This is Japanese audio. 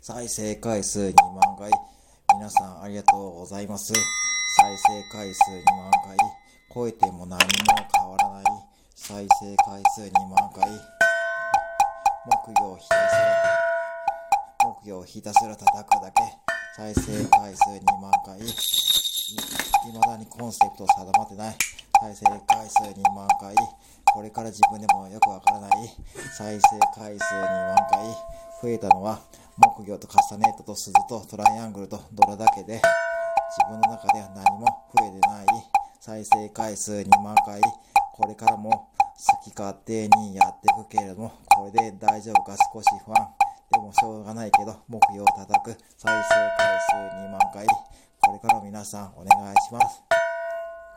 再生回数2万回。皆さんありがとうございます。再生回数2万回。超えても何も変わらない。再生回数2万回。目標ひたすら、目標ひたすら叩くだけ。再生回数2万回。い未だにコンセプト定まってない。再生回数2万回。これから自分でもよくわからない。再生回数2万回。増えたのは木魚とカスタネットと鈴とトライアングルとドラだけで、自分の中では何も増えてない。再生回数2万回。これからも好き勝手にやっていくけれども、これで大丈夫か少し不安。でもしょうがないけど、目標を叩く再生回数2万回。これから皆さんお願いします。